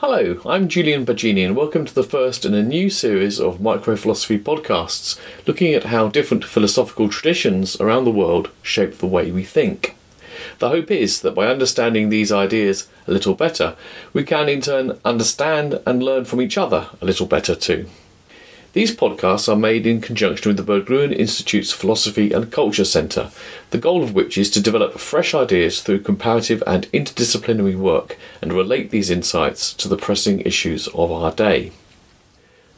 Hello, I'm Julian Baggini, and welcome to the first in a new series of microphilosophy podcasts looking at how different philosophical traditions around the world shape the way we think. The hope is that by understanding these ideas a little better, we can in turn understand and learn from each other a little better too. These podcasts are made in conjunction with the Berggruen Institute's Philosophy and Culture Centre, the goal of which is to develop fresh ideas through comparative and interdisciplinary work and relate these insights to the pressing issues of our day.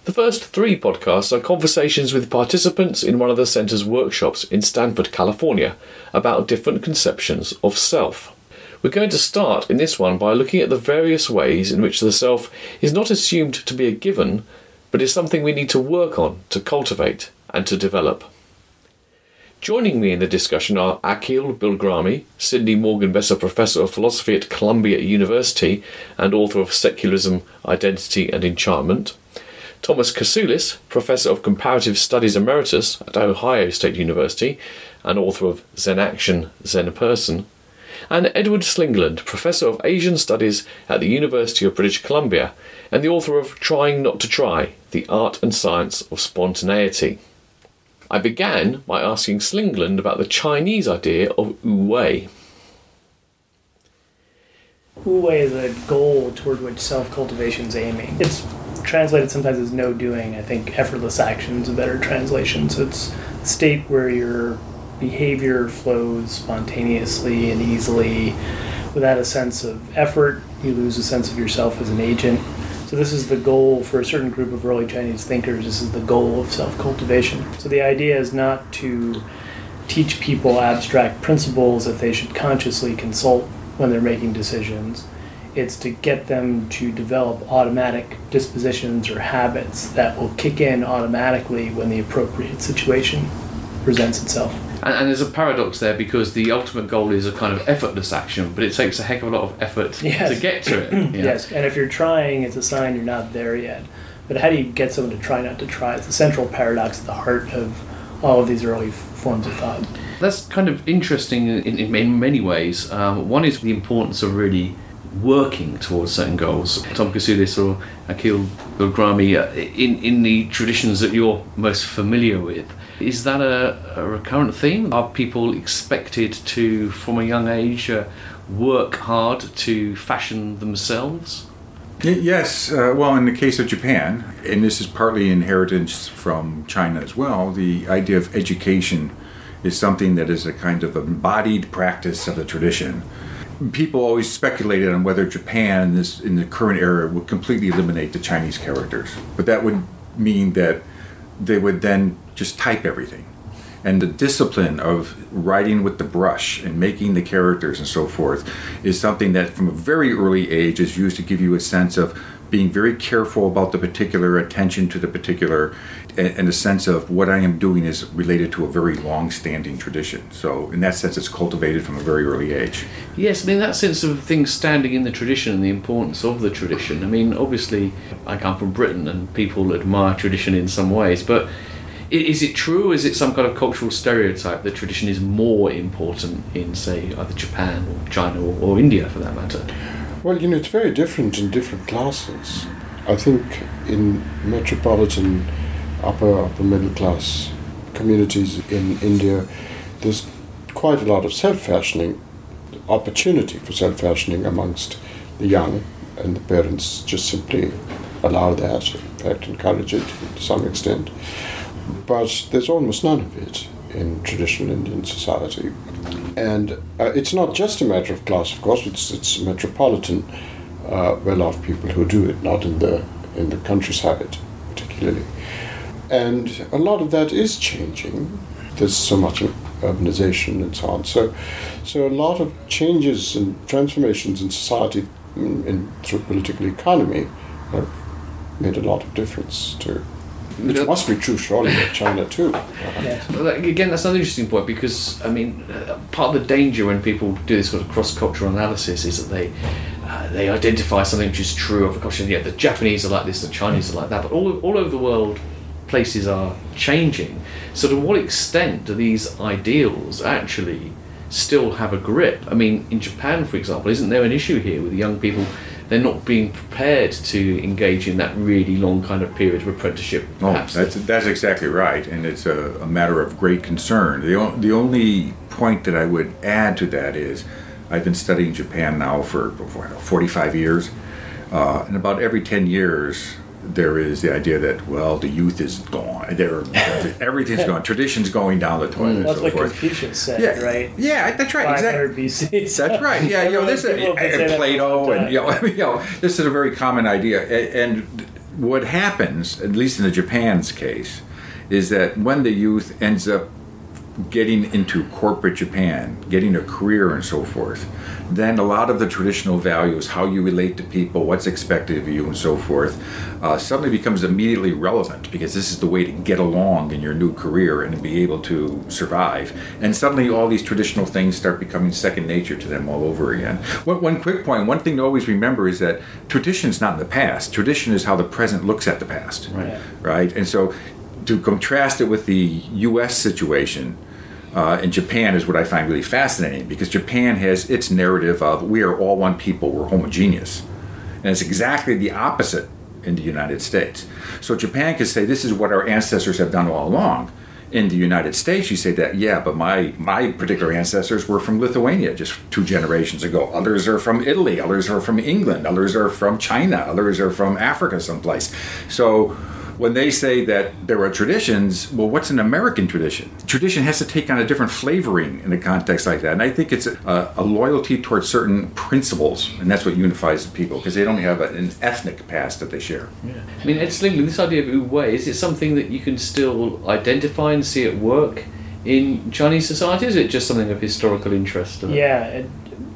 The first three podcasts are conversations with participants in one of the centre's workshops in Stanford, California, about different conceptions of self. We're going to start in this one by looking at the various ways in which the self is not assumed to be a given, but is something we need to work on, to cultivate, and to develop. Joining me in the discussion are Akeel Bilgrami, Sidney Morgenbesser Professor of Philosophy at Columbia University and author of Secularism, Identity and Enchantment, Thomas Kasulis, Professor of Comparative Studies Emeritus at Ohio State University and author of Zen Action, Zen Person, and Edward Slingerland, Professor of Asian Studies at the University of British Columbia and the author of Trying Not to Try The Art and Science of Spontaneity. I began by asking Slingerland about the Chinese idea of wu wei. Wu Wei is a goal toward which self cultivation is aiming. It's translated sometimes as no doing. I think effortless action is a better translation. So it's a state where your behavior flows spontaneously and easily without a sense of effort. You lose a sense of yourself as an agent. So this is the goal for a certain group of early Chinese thinkers. This is the goal of self-cultivation. So the idea is not to teach people abstract principles that they should consciously consult when they're making decisions. It's to get them to develop automatic dispositions or habits that will kick in automatically when the appropriate situation presents itself. And, and, there's a paradox there because the ultimate goal is a kind of effortless action, but it takes a heck of a lot of effort yes. to get to it. yes, and if you're trying, it's a sign you're not there yet. But how do you get someone to try not to try? It's the central paradox at the heart of all of these early forms of thought. That's kind of interesting in, in, in many ways. Um, one is the importance of really working towards certain goals. Tom Kasulis or Akeel Bilgrami, uh, in, in the traditions that you're most familiar with, is that a, a recurrent theme? Are people expected to, from a young age, uh, work hard to fashion themselves? Yes, uh, well, in the case of Japan, and this is partly inheritance from China as well, the idea of education is something that is a kind of embodied practice of the tradition. People always speculated on whether Japan, in this, in the current era, would completely eliminate the Chinese characters, but that would mean that they would then just type everything. And the discipline of writing with the brush and making the characters and so forth is something that from a very early age is used to give you a sense of being very careful about the particular attention to the particular and a sense of what I am doing is related to a very long standing tradition. So, in that sense, it's cultivated from a very early age. Yes, I mean, that sense of things standing in the tradition and the importance of the tradition. I mean, obviously, I come from Britain and people admire tradition in some ways, but is it true? Is it some kind of cultural stereotype that tradition is more important in, say, either Japan or China or, or India for that matter? Well, you know, it's very different in different classes. I think in metropolitan upper upper middle class communities in India, there's quite a lot of self fashioning, opportunity for self fashioning amongst the young, and the parents just simply allow that, in fact, encourage it to some extent. But there's almost none of it in traditional Indian society. And uh, it's not just a matter of class, of course, it's, it's metropolitan, uh, well off people who do it, not in the, in the countryside particularly. And a lot of that is changing. There's so much urbanization and so on. So, so a lot of changes and transformations in society in, in through political economy have made a lot of difference to it must be true, surely, of China too. Yes. Again, that's another interesting point because I mean, uh, part of the danger when people do this sort of cross-cultural analysis is that they uh, they identify something which is true of a culture. Yeah, the Japanese are like this, the Chinese are like that, but all all over the world, places are changing. So, to what extent do these ideals actually still have a grip? I mean, in Japan, for example, isn't there an issue here with young people they're not being prepared to engage in that really long kind of period of apprenticeship. Oh, that's that's exactly right, and it's a, a matter of great concern. The o- the only point that I would add to that is, I've been studying Japan now for forty five years, uh, and about every ten years there is the idea that well the youth is gone, They're, everything's gone, tradition's going down the toilet, mm. and That's so what forth. Confucius said, Yeah, right? yeah, that's right, exactly. BC. That's right. Yeah, you know, this is People have been saying and that for a Plato, and you know, I mean, you know, this is a very common idea. A- And what happens, at least in the Japan's case, is that when the youth ends up getting into corporate Japan, getting a career and so forth, then a lot of the traditional values, how you relate to people, what's expected of you, and so forth, uh, suddenly becomes immediately relevant because this is the way to get along in your new career and be able to survive. And suddenly all these traditional things start becoming second nature to them all over again. One, one quick point, one thing to always remember is that tradition is not in the past. Tradition is how the present looks at the past Right. right? And so to contrast it with the U.S. situation uh, in Japan is what I find really fascinating because Japan has its narrative of we are all one people, we're homogeneous, and it's exactly the opposite in the United States. So Japan can say this is what our ancestors have done all along. In the United States, you say that yeah, but my my particular ancestors were from Lithuania just two generations ago. Others are from Italy. Others are from England. Others are from China. Others are from Africa, someplace. So when they say that there are traditions, well, what's an American tradition? Tradition has to take on a different flavoring in a context like that. And I think it's a, a loyalty towards certain principles, and that's what unifies the people because they don't have a, an ethnic past that they share. Yeah. I mean, Ed Slingerland, this idea of Wu Wei, is it something that you can still identify and see at work in Chinese society? Is it just something of historical interest? Yeah, it,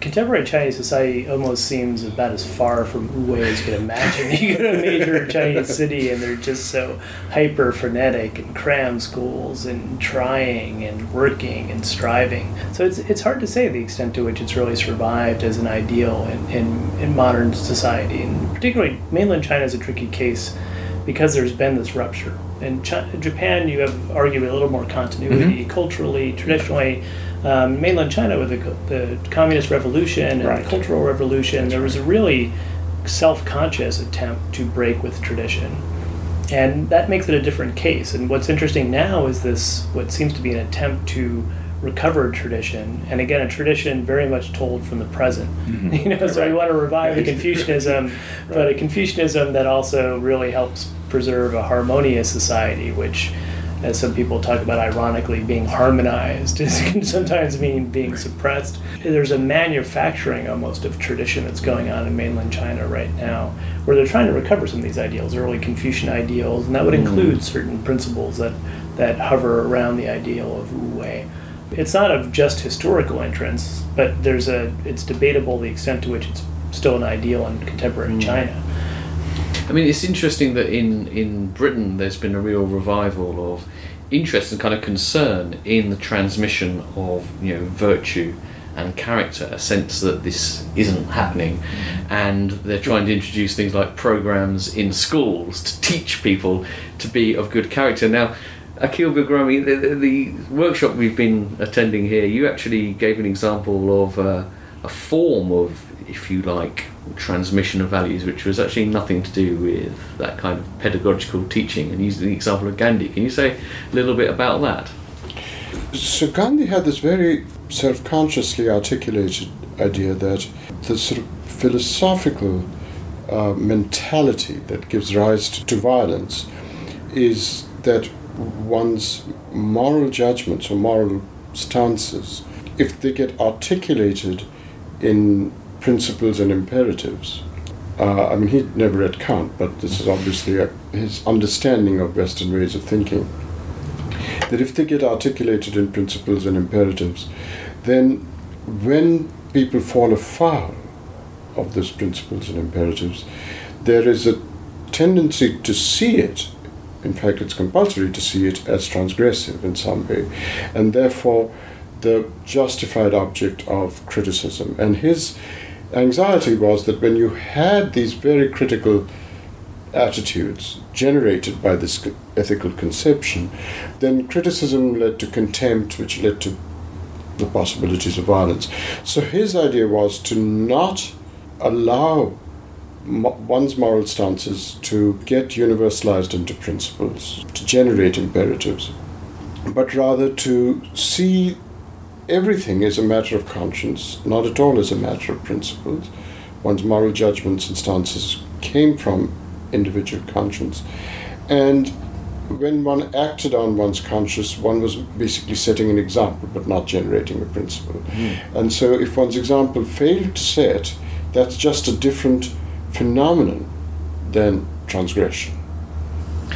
contemporary Chinese society almost seems about as far from Wu Wei as you can imagine. you go to a major Chinese city and they're just so hyper frenetic and cram schools and trying and working and striving. So it's, it's hard to say the extent to which it's really survived as an ideal in, in, in modern society. And particularly mainland China is a tricky case because there's been this rupture. In Chi- Japan, you have arguably a little more continuity mm-hmm. culturally, traditionally. Um, mainland China, with the, the communist revolution and Right. the cultural revolution, there was a really self-conscious attempt to break with tradition, and that makes it a different case. And what's interesting now is this: what seems to be an attempt to recover tradition, and again, a tradition very much told from the present. You know, so we want to revive the Confucianism, but a Confucianism that also really helps preserve a harmonious society, which, as some people talk about ironically, being harmonized is, can sometimes mean being suppressed. There's a manufacturing almost of tradition that's going on in mainland China right now, where they're trying to recover some of these ideals, early Confucian ideals, and that would hmm. include certain principles that, that hover around the ideal of Wu Wei. It's not of just historical entrance, but there's a it's debatable the extent to which it's still an ideal in contemporary hmm. China. I mean, it's interesting that in, in Britain there's been a real revival of interest and kind of concern in the transmission of you know virtue and character. A sense that this isn't happening, and they're trying to introduce things like programs in schools to teach people to be of good character. Now. Akeel Bilgrami, the, the, workshop we've been attending here, you actually gave an example of uh, a form of, if you like, transmission of values, which was actually nothing to do with that kind of pedagogical teaching, and used the example of Gandhi. Can you say a little bit about that? So Gandhi had this very self-consciously articulated idea that the sort of philosophical uh, mentality that gives rise to, to violence is that one's moral judgments or moral stances, if they get articulated in principles and imperatives, uh, I mean, he never read Kant, but this is obviously a, his understanding of Western ways of thinking that if they get articulated in principles and imperatives, then when people fall afoul of those principles and imperatives, there is a tendency to see it. In fact, it's compulsory to see it as transgressive in some way, and therefore the justified object of criticism. And his anxiety was that when you had these very critical attitudes generated by this ethical conception, then criticism led to contempt, which led to the possibilities of violence. So his idea was to not allow one's moral stances to get universalized into principles, to generate imperatives, but rather to see everything is a matter of conscience, not at all as a matter of principles. One's moral judgments and stances came from individual conscience. And when one acted on one's conscience, one was basically setting an example but not generating a principle. Hmm. And so, if one's example failed to set, that's just a different phenomenon than transgression.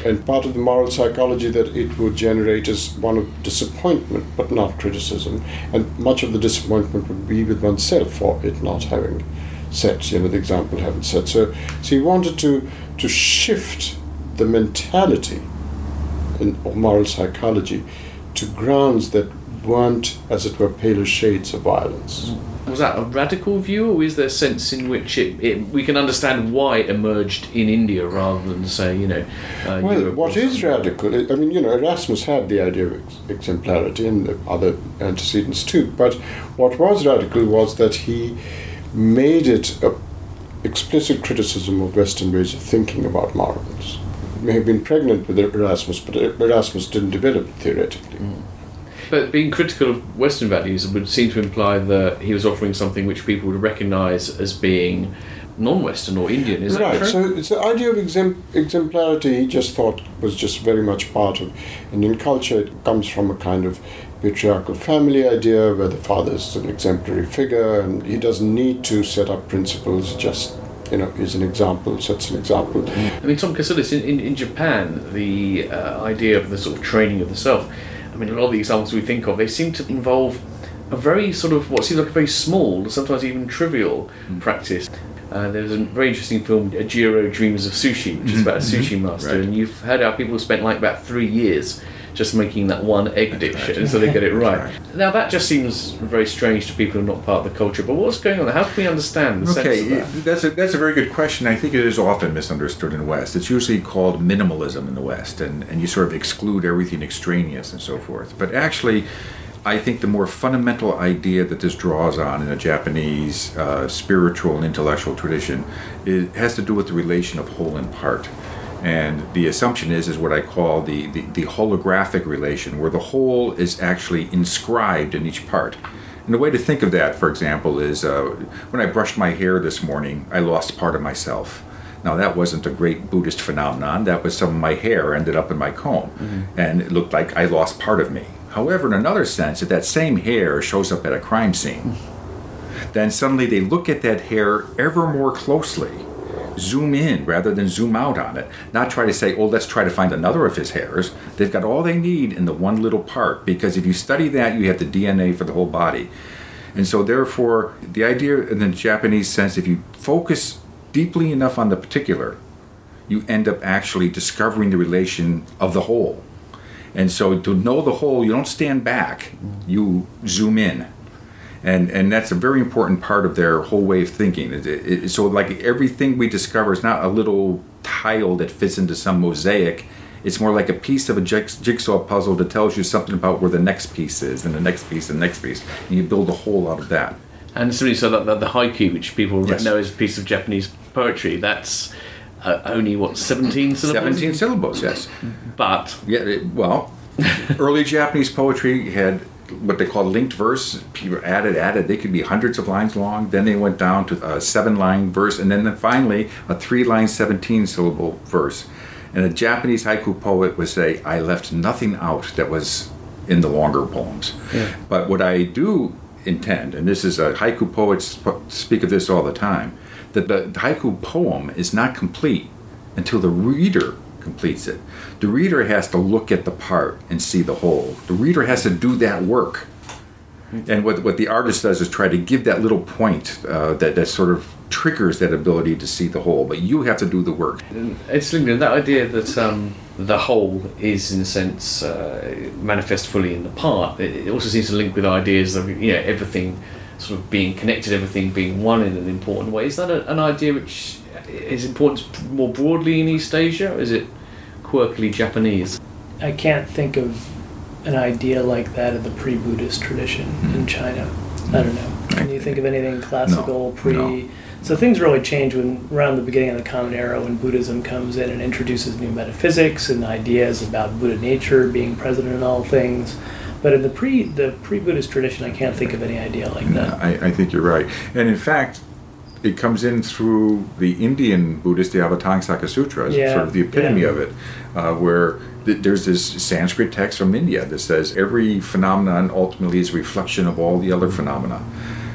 And part of the moral psychology that it would generate is one of disappointment, but not criticism. And much of the disappointment would be with oneself for it not having set, you know, the example having set. So, so he wanted to, to shift the mentality in, moral psychology to grounds that weren't, as it were, paler shades of violence. Mm. Was that a radical view, or is there a sense in which it, it we can understand why it emerged in India rather than say, you know, uh, Well, Europe what is radical? I mean, you know, Erasmus had the idea of ex- exemplarity and the other antecedents too. But what was radical was that he made it a explicit criticism of Western ways of thinking about morals. It may have been pregnant with Erasmus, but Erasmus didn't develop it theoretically. But being critical of Western values would seem to imply that he was offering something which people would recognise as being non-Western or Indian. Is right. that true? So it's the idea of exemp- exemplarity he just thought was just very much part of Indian culture. It comes from a kind of patriarchal family idea where the father is an exemplary figure and he doesn't need to set up principles, just you know, is an example, sets an example. I mean, Tom Kasulis, in, in, in Japan, the uh, idea of the sort of training of the self, I mean, a lot of the examples we think of, they seem to involve a very sort of what seems like a very small, sometimes even trivial mm. practice. Uh, there's a very interesting film, Jiro Dreams of Sushi, which is mm-hmm. about a sushi mm-hmm. master, Right. and you've heard how people spent like about three years just making that one egg dish so they get it right. right. Now that just seems very strange to people who are not part of the culture. But what's going on? How can we understand the Okay, sense of that? that's a, that's a very good question. I think it is often misunderstood in the West. It's usually called minimalism in the West, and, and you sort of exclude everything extraneous and so forth. But actually, I think the more fundamental idea that this draws on in a Japanese uh, spiritual and intellectual tradition it has to do with the relation of whole and part. And the assumption is is what I call the, the, the holographic relation, where the whole is actually inscribed in each part. And the way to think of that, for example, is uh, when I brushed my hair this morning, I lost part of myself. Now, that wasn't a great Buddhist phenomenon. That was some of my hair ended up in my comb, and it looked like I lost part of me. However, in another sense, if that same hair shows up at a crime scene, then suddenly they look at that hair ever more closely, zoom in rather than zoom out on it, not try to say, oh, let's try to find another of his hairs. They've got all they need in the one little part because if you study that, you have the DNA for the whole body. And so, therefore, the idea in the Japanese sense, if you focus deeply enough on the particular, you end up actually discovering the relation of the whole. And so, to know the whole, you don't stand back, you zoom in and and that's a very important part of their whole way of thinking. It, it, so like everything we discover is not a little tile that fits into some mosaic. It's more like a piece of a jigsaw puzzle that tells you something about where the next piece is, and the next piece, and the next piece, and you build a whole out of that. And similarly, so that, that the haiku, which people Yes. know as a piece of Japanese poetry, that's uh, only what seventeen syllables. Seventeen syllables, yes. But Yeah, it, well, early Japanese poetry had what they call linked verse. People added, added. They could be hundreds of lines long. Then they went down to a seven-line verse, and then finally a three-line, seventeen-syllable verse. And a Japanese haiku poet would say, "I left nothing out that was in the longer poems." But what I do intend, and this is a haiku poets speak of this all the time, that the haiku poem is not complete until the reader completes it. The reader has to look at the part and see the whole. The reader has to do that work. And what, what the artist does is try to give that little point uh, that, that sort of triggers that ability to see the whole. But you have to do the work. it's linked that idea that um, the whole is, in a sense, uh, manifest fully in the part. It, it also seems to link with ideas of you know everything sort of being connected, everything being one in an important way. Is that a, an idea which is important more broadly in East Asia, is it quirkily Japanese? I can't think of an idea like that of the pre-Buddhist tradition in hmm. China. I don't know. Can you think of anything classical No, pre no. So things really change when around the beginning of the Common Era when Buddhism comes in and introduces new metaphysics and ideas about Buddha nature being present in all things. But in the pre the pre Buddhist tradition, I can't think of any idea like that. I, I think you're right. And in fact, it comes in through the Indian Buddhist, the Avatamsaka Sutra, Yeah, sort of the epitome yeah. of it, uh, where th- there's this Sanskrit text from India that says every phenomenon ultimately is a reflection of all the other phenomena.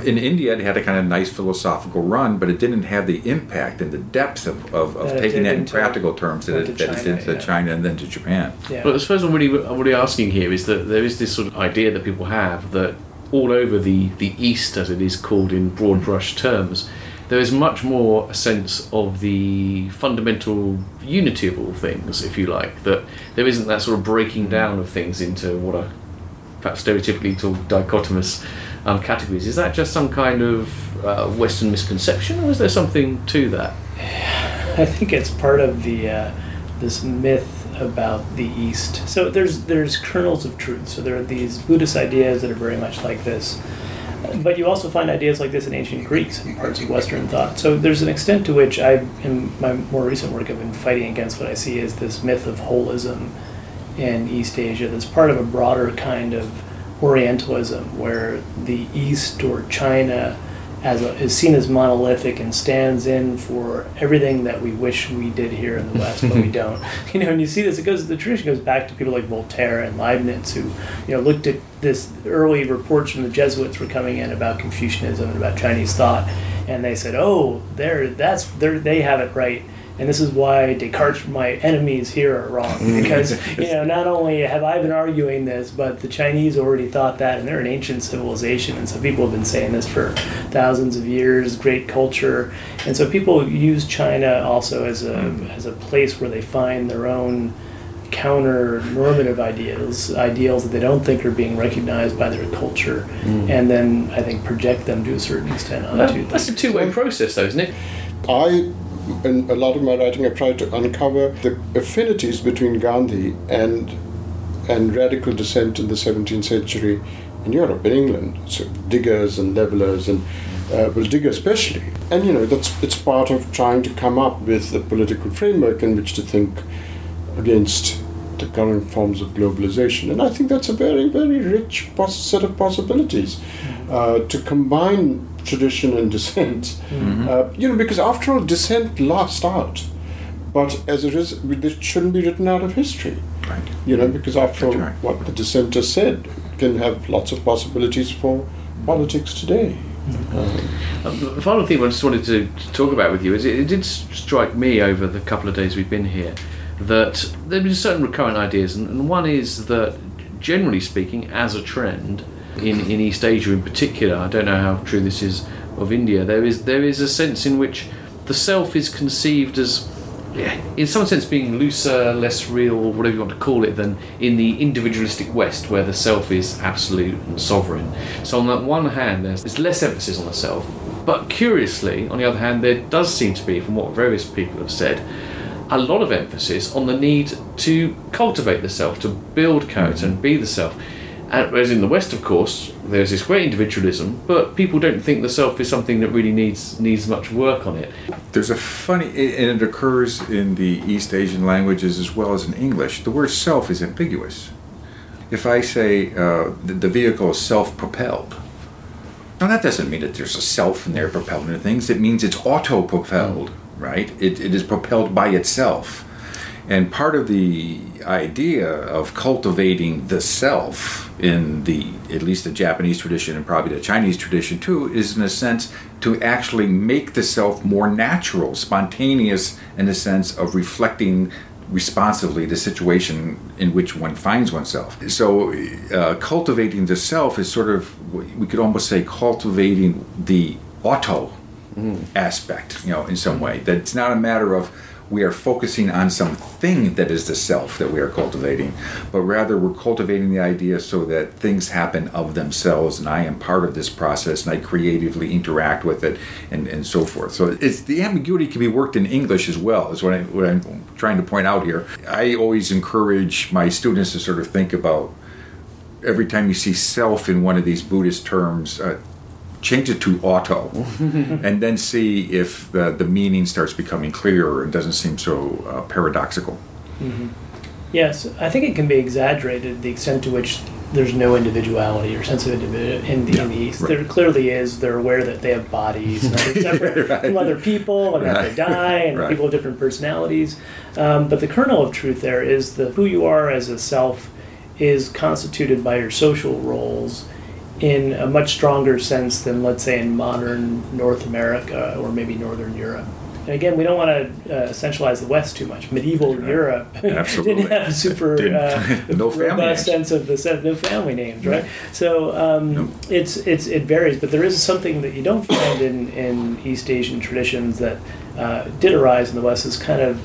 In India, it had a kind of nice philosophical run, but it didn't have the impact and the depth of, of, of That taking that in practical terms that it, to that it China, did to yeah. China and then to Japan. Yeah. But I suppose I'm really, I'm really asking here is that there is this sort of idea that people have that all over the, the East, as it is called in broad brush terms, there is much more a sense of the fundamental unity of all things, if you like. That there isn't that sort of breaking down of things into what are perhaps stereotypically called dichotomous um, categories. Is that just some kind of uh, Western misconception, or is there something to that? I think it's part of the uh, this myth about the East. So there's there's kernels of truth. So there are these Buddhist ideas that are very much like this, but you also find ideas like this in ancient Greeks and parts of Western thought. So there's an extent to which I, in my more recent work, I've been fighting against what I see as this myth of holism in East Asia. That's part of a broader kind of Orientalism, where the East or China as a, is seen as monolithic and stands in for everything that we wish we did here in the West, but we don't. You know, and you see this. It goes. The tradition goes back to people like Voltaire and Leibniz, who you know looked at this early reports from the Jesuits were coming in about Confucianism and about Chinese thought, and they said, "Oh, there, that's there. They have it right." And this is why Descartes, my enemies here, are wrong because you know not only have I been arguing this, but the Chinese already thought that, and they're an ancient civilization, and so people have been saying this for thousands of years. Great culture, and so people use China also as a hmm. as a place where they find their own counter normative ideals, ideals that they don't think are being recognized by their culture, hmm. and then I think project them to a certain extent onto. That's a two way process, though, isn't it? I, in a lot of my writing, I've tried to uncover the affinities between Gandhi and and radical dissent in the 17th century in Europe, in England. So diggers and levelers, and uh, well, digger especially. And you know, that's it's part of trying to come up with a political framework in which to think against the current forms of globalization. And I think that's a very, very rich pos- set of possibilities uh, to combine tradition and dissent. Uh, you know, because after all, dissent lost out. But as it is, it shouldn't be written out of history. Right. You know, because after all, what the dissenter said can have lots of possibilities for politics today. Uh, Um, the final thing I just wanted to, to talk about with you is it, it did strike me over the couple of days we've been here that there have been certain recurrent ideas, and, and one is that generally speaking, as a trend in, in East Asia in particular, I don't know how true this is of India, there is there is a sense in which the self is conceived as yeah, in some sense being looser, less real, whatever you want to call it, than in the individualistic West, where the self is absolute and sovereign. So on that one hand, there's, there's less emphasis on the self, but curiously, on the other hand, there does seem to be, from what various people have said, a lot of emphasis on the need to cultivate the self, to build character and be the self. And whereas in the West, of course, there's this great individualism, but people don't think the self is something that really needs needs much work on it. There's a funny, and it occurs in the East Asian languages as well as in English. The word self is ambiguous. If I say uh, the, vehicle is self propelled, now that doesn't mean that there's a self in there propelling the things. It means it's auto propelled, right? It, it is propelled by itself. And part of the idea of cultivating the self in the at least the Japanese tradition and probably the Chinese tradition too is in a sense to actually make the self more natural, spontaneous in the sense of reflecting responsively the situation in which one finds oneself. So, uh, cultivating the self is sort of we could almost say cultivating the auto aspect, you know, in some way. That it's not a matter of we are focusing on something that is the self that we are cultivating, but rather we're cultivating the idea so that things happen of themselves and I am part of this process and I creatively interact with it and, and so forth. So it's the ambiguity can be worked in English as well, is what, I, what I'm trying to point out here. I always encourage my students to sort of think about every time you see self in one of these Buddhist terms, uh, change it to auto, and then see if the, the meaning starts becoming clearer and doesn't seem so uh, paradoxical. Yes, I think it can be exaggerated the extent to which there's no individuality or sense of individuality in the, in the East. right. There clearly is. They're aware that they have bodies and they're separate Right. from other people and that they Right. die and Right. people have different personalities. Um, but the kernel of truth there is the who you are as a self is constituted by your social roles in a much stronger sense than, let's say, in modern North America or maybe Northern Europe. And again, we don't want to uh, essentialize the West too much. Medieval Europe didn't have a super Didn't. uh, No family robust sense of the set, no family names, right? So um, No. it's it's it varies, but there is something that you don't find in, in East Asian traditions that uh, did arise in the West is kind of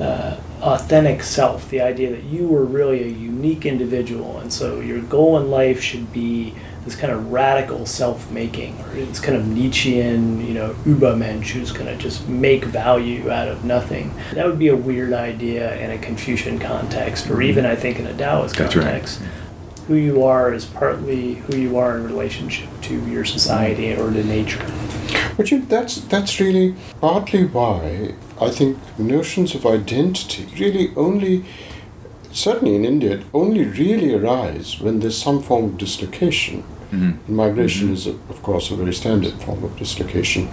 uh, authentic self, the idea that you were really a unique individual, and so your goal in life should be this kind of radical self-making, or it's kind of Nietzschean, you know, Übermensch, who's going to just make value out of nothing. That would be a weird idea in a Confucian context, or even I think in a Taoist That's right. context. Who you are is partly who you are in relationship to your society or to nature. But you, that's that's really partly why I think notions of identity really only, certainly in India, only really arise when there's some form of dislocation. Mhm. And migration mm-hmm. is, a, of course, a very standard form of dislocation.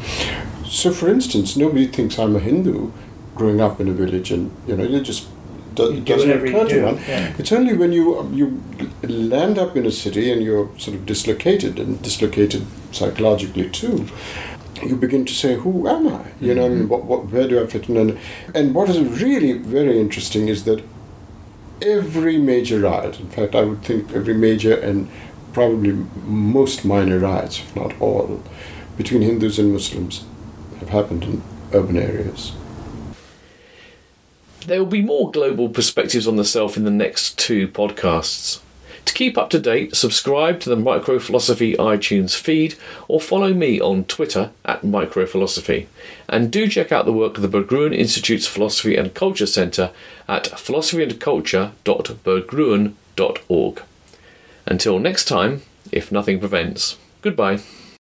So, for instance, nobody thinks I'm a Hindu growing up in a village, and you know, it just do, You doesn't occur to one. yeah. It's only when you um, you land up in a city and you're sort of dislocated and dislocated psychologically too. You begin to say, "Who am I?" You know, I mean, what, what, where do I fit in? And, and what is really very interesting is that every major riot, in fact, I would think every major and probably most minor riots, if not all, between Hindus and Muslims, have happened in urban areas. There will be more global perspectives on the self in the next two podcasts. To keep up to date, subscribe to the Microphilosophy iTunes feed or follow me on Twitter at Microphilosophy. And do check out the work of the Berggruen Institute's Philosophy and Culture Centre at philosophyandculture.berggruen.org. Until next time, if nothing prevents, goodbye.